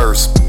thirst.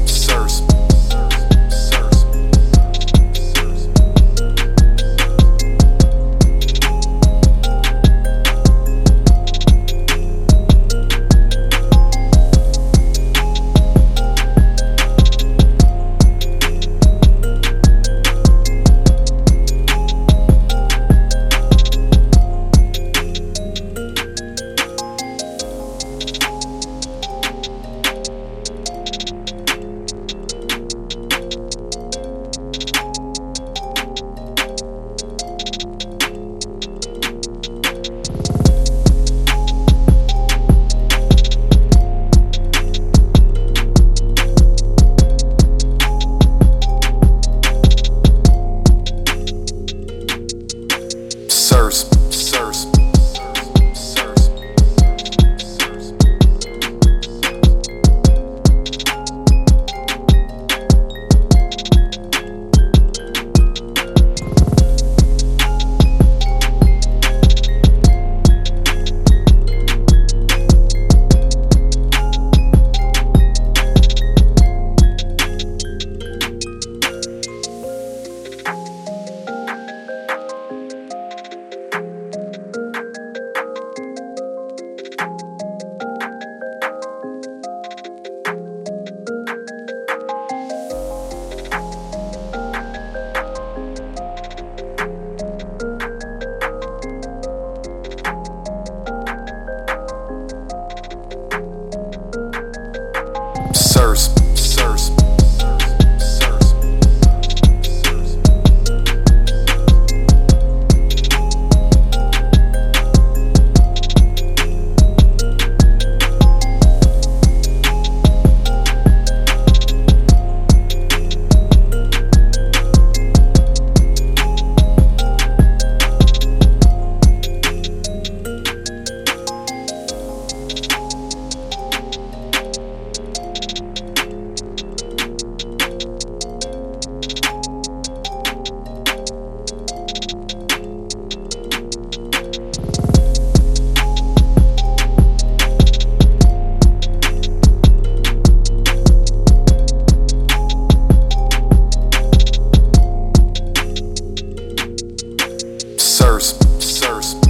Sirs. Sirs. Sirs.